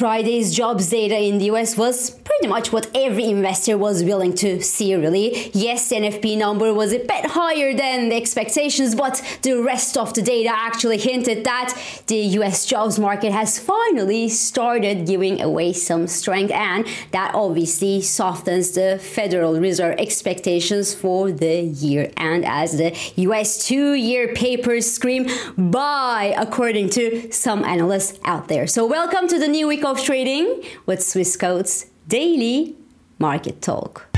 Friday's jobs data in the US was pretty much what every investor was willing to see, really. Yes, the NFP number was a bit higher than the expectations, but the rest of the data actually hinted that the US jobs market has finally started giving away some strength, and that obviously softens the Federal Reserve expectations for the year. And as the US two year papers scream buy, according to some analysts out there. So, welcome to the new week of trading with Swissquote's daily market talk.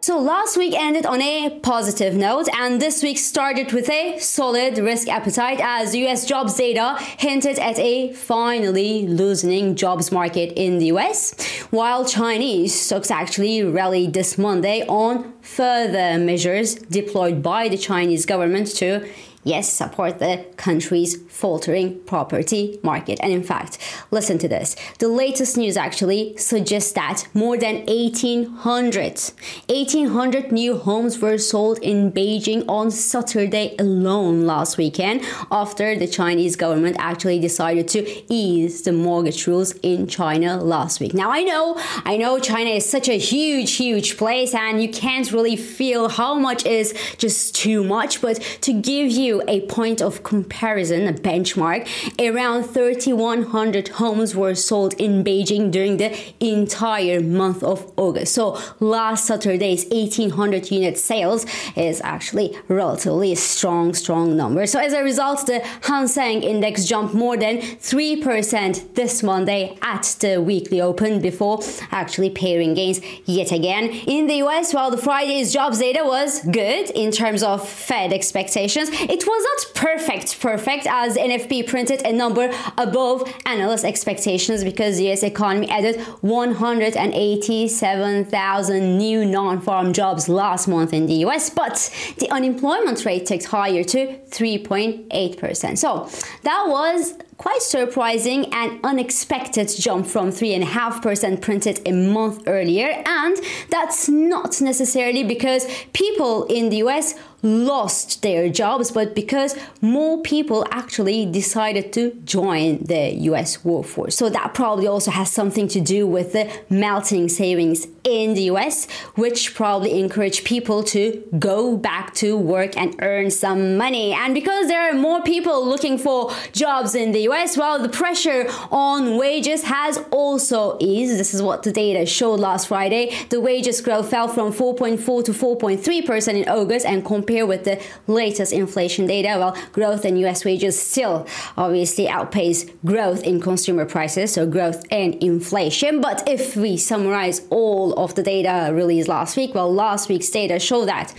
So last week ended on a positive note, and this week started with a solid risk appetite as US jobs data hinted at a finally loosening jobs market in the US, while Chinese stocks actually rallied this Monday on further measures deployed by the Chinese government to yes, support the country's faltering property market. And in fact, listen to this. The latest news actually suggests that more than 1,800, 1,800 new homes were sold in Beijing on Saturday alone last weekend after the Chinese government actually decided to ease the mortgage rules in China last week. Now, I know, I know China is such a huge, huge place and you can't really feel how much is just too much, but to give you a point of comparison, a benchmark, around 3,100 homes were sold in Beijing during the entire month of August. So last Saturday's 1,800 unit sales is actually relatively strong, strong number. So as a result, the Hang Seng Index jumped more than 3% this Monday at the weekly open before actually paring gains yet again. In the US, while the Friday's jobs data was good in terms of Fed expectations, it was not perfect, perfect as NFP printed a number above analyst expectations because the US economy added 187,000 new non-farm jobs last month in the US, but the unemployment rate ticked higher to 3.8%. So that was quite surprising and unexpected jump from 3.5% printed a month earlier. And that's not necessarily because people in the US lost their jobs, but because more people actually decided to join the US workforce. So that probably also has something to do with the melting savings in the US, which probably encourage people to go back to work and earn some money. And because there are more people looking for jobs in the US, well, the pressure on wages has also eased. This is what the data showed last Friday. The wages growth fell from 4.4 to 4.3% in August and compare with the latest inflation data, well, growth in US wages still obviously outpace growth in consumer prices, so growth and inflation. But if we summarize all of the data released last week, well, last week's data show that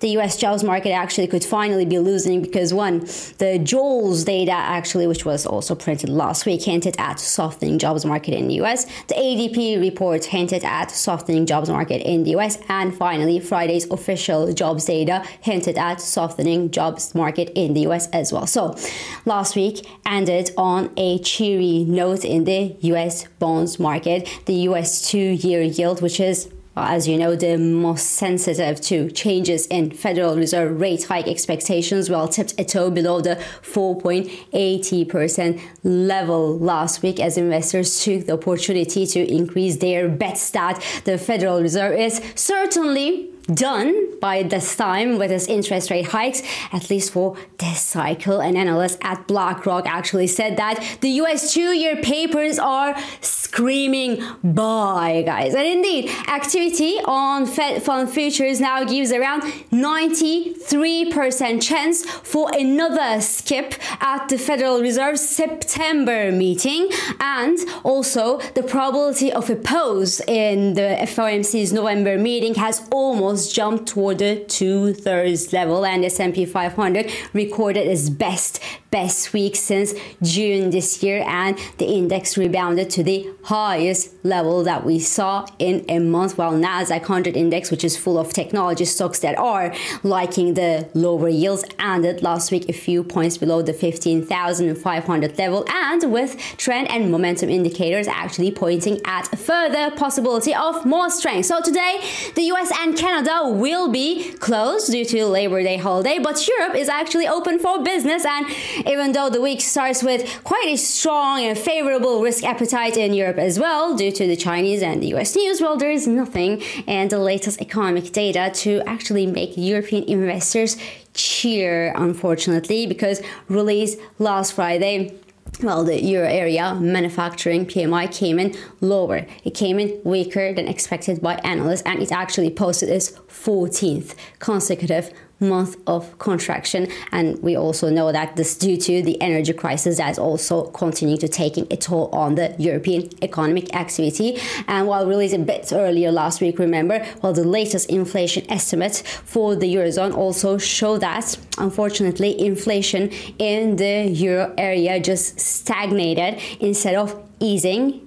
the US jobs market actually could finally be losing because one, the JOLTS data actually, which was also printed last week, hinted at softening jobs market in the US. The ADP report hinted at softening jobs market in the US, and finally, Friday's official jobs data hinted at softening jobs market in the US as well. So last week ended on a cheery note in the US bonds market. The US two year yield, which is Uh, as you know, the most sensitive to changes in Federal Reserve rate hike expectations, well, tipped a toe below the 4.80% level last week as investors took the opportunity to increase their bets that the Federal Reserve is certainly done by this time with its interest rate hikes, at least for this cycle. An analyst at BlackRock actually said that the US two year papers are screaming buy, guys. And indeed, activity on Fed fund futures now gives around 93% chance for another skip at the Federal Reserve September meeting. And also, the probability of a pause in the FOMC's November meeting has almost almost jumped toward the two thirds level, and S&P 500 recorded its best best week since June this year, and the index rebounded to the highest level that we saw in a month. While Nasdaq 100 index, which is full of technology stocks that are liking the lower yields, ended last week a few points below the 15,500 level, and with trend and momentum indicators actually pointing at further possibility of more strength. So today, the US and Canada Canada will be closed due to Labor Day holiday, but Europe is actually open for business and even though the week starts with quite a strong and favorable risk appetite in Europe as well, due to the Chinese and the US news, well, there is nothing in the latest economic data to actually make European investors cheer, unfortunately, because released last Friday well, the euro area manufacturing PMI came in lower. It came in weaker than expected by analysts, and it actually posted its 14th consecutive month of contraction. And we also know that this due to the energy crisis that's also continuing to taking a toll on the European economic activity. And while released a bit earlier last week remember well the latest inflation estimates for the eurozone also show that unfortunately inflation in the euro area just stagnated instead of easing.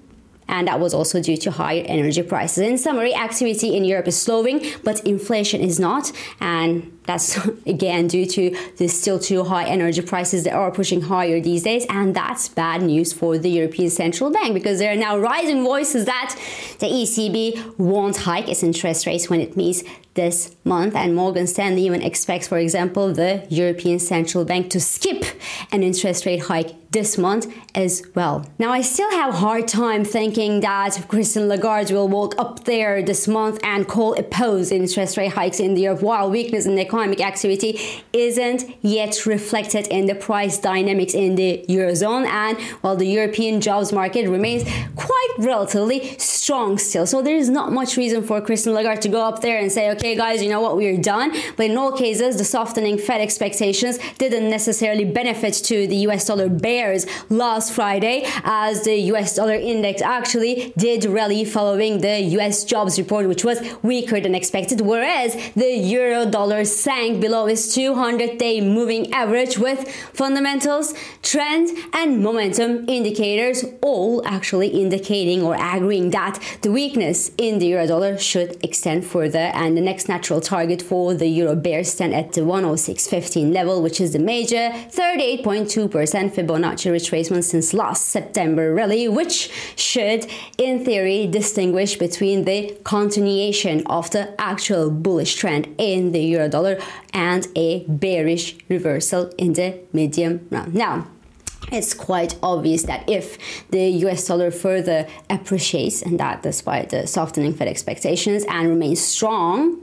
And that was also due to higher energy prices. In summary, activity in Europe is slowing, but inflation is not, and that's again due to the still too high energy prices that are pushing higher these days, and that's bad news for the European Central Bank because there are now rising voices that the ECB won't hike its interest rates when it meets this month, and Morgan Stanley even expects, for example, the European Central Bank to skip an interest rate hike this month as well. Now, I still have a hard time thinking that Christine Lagarde will walk up there this month and call a pause interest rate hikes in Europe. While weakness in the economic activity isn't yet reflected in the price dynamics in the Eurozone and while the European jobs market remains quite relatively strong still. So there is not much reason for Christine Lagarde to go up there and say, okay, guys, you know what, we're done. But in all cases, the softening Fed expectations didn't necessarily benefit to the US dollar bears last Friday as the US dollar index actually did rally following the US jobs report, which was weaker than expected, whereas the euro dollar sank below its 200 day moving average with fundamentals, trend, and momentum indicators all actually indicating or agreeing that the weakness in the euro dollar should extend further. And the next natural target for the euro bear stand at the 106.15 level which is the major 38.2% Fibonacci retracement since last September rally which should in theory distinguish between the continuation of the actual bullish trend in the euro dollar dollar and a bearish reversal in the medium run. Now, it's quite obvious that if the US dollar further appreciates, and that despite the softening Fed expectations, and remains strong,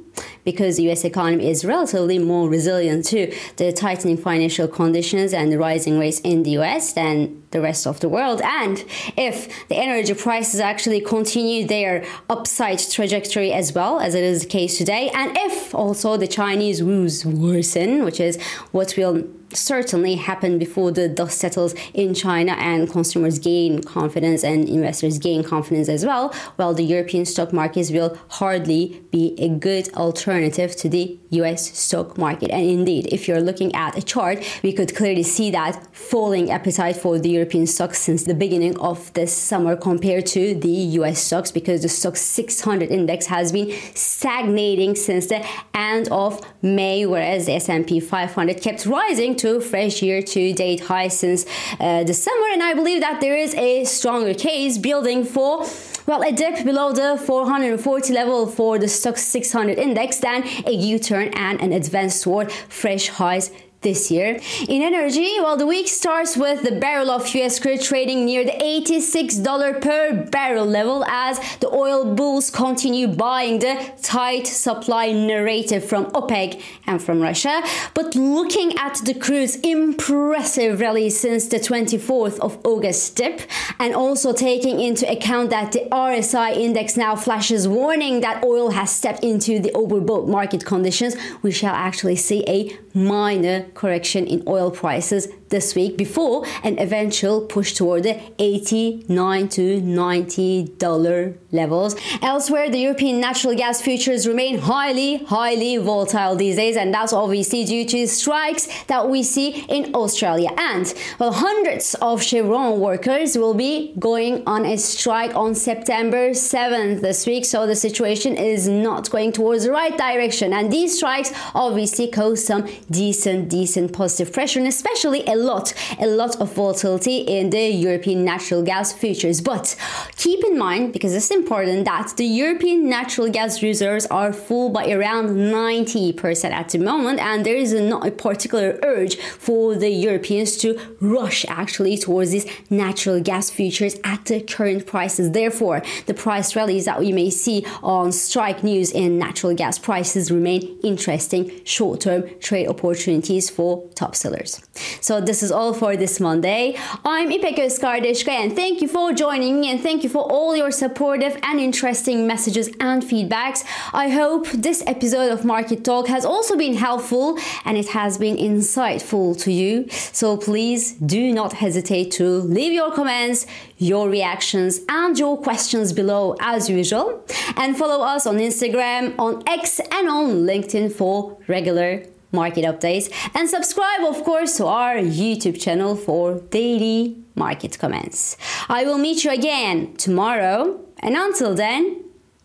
because the US economy is relatively more resilient to the tightening financial conditions and the rising rates in the US than the rest of the world. And if the energy prices actually continue their upside trajectory as well, as it is the case today, and if also the Chinese woes worsen, which is what will certainly happen before the dust settles in China and consumers gain confidence and investors gain confidence as well, while the European stock markets will hardly be a good alternative to the US stock market. And indeed, if you're looking at a chart, we could clearly see that falling appetite for the European stocks since the beginning of this summer compared to the US stocks because the Stoxx 600 index has been stagnating since the end of May, whereas the S&P 500 kept rising to fresh year-to-date high since uh, the summer. And I believe that there is a stronger case building for well, a dip below the 440 level for the Stoxx 600 index, then a U-turn and an advance toward fresh highs this year. In energy, well, the week starts with the barrel of US crude trading near the $86 per barrel level as the oil bulls continue buying the tight supply narrative from OPEC and from Russia. But looking at the crude's impressive rally since the 24th of August dip, and also taking into account that the RSI index now flashes warning that oil has stepped into the overbought market conditions, we shall actually see a minor correction in oil prices this week before an eventual push toward the 89 to 90 dollar levels. Elsewhere, the European natural gas futures remain highly, highly volatile these days, and that's obviously due to strikes that we see in Australia. And well, hundreds of Chevron workers will be going on a strike on September 7th this week, so the situation is not going towards the right direction. And these strikes obviously cause some decent decent positive pressure and especially a lot, a lot of volatility in the European natural gas futures. But keep in mind, because it's important, that the European natural gas reserves are full by around 90% at the moment, and there is not a particular urge for the Europeans to rush actually towards these natural gas futures at the current prices. Therefore, the price rallies that we may see on strike news in natural gas prices remain interesting short term trade opportunities for top sellers. So, this is all for this Monday. I'm İpek Özkardeşkaya and thank you for joining me and thank you for all your supportive and interesting messages and feedbacks. I hope this episode of Market Talk has also been helpful and it has been insightful to you. So, please do not hesitate to leave your comments, your reactions, and your questions below as usual. And follow us on Instagram, on X, and on LinkedIn for regular market updates. And subscribe, of course, to our YouTube channel for daily market comments. I will meet you again tomorrow. And until then,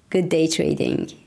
good day trading.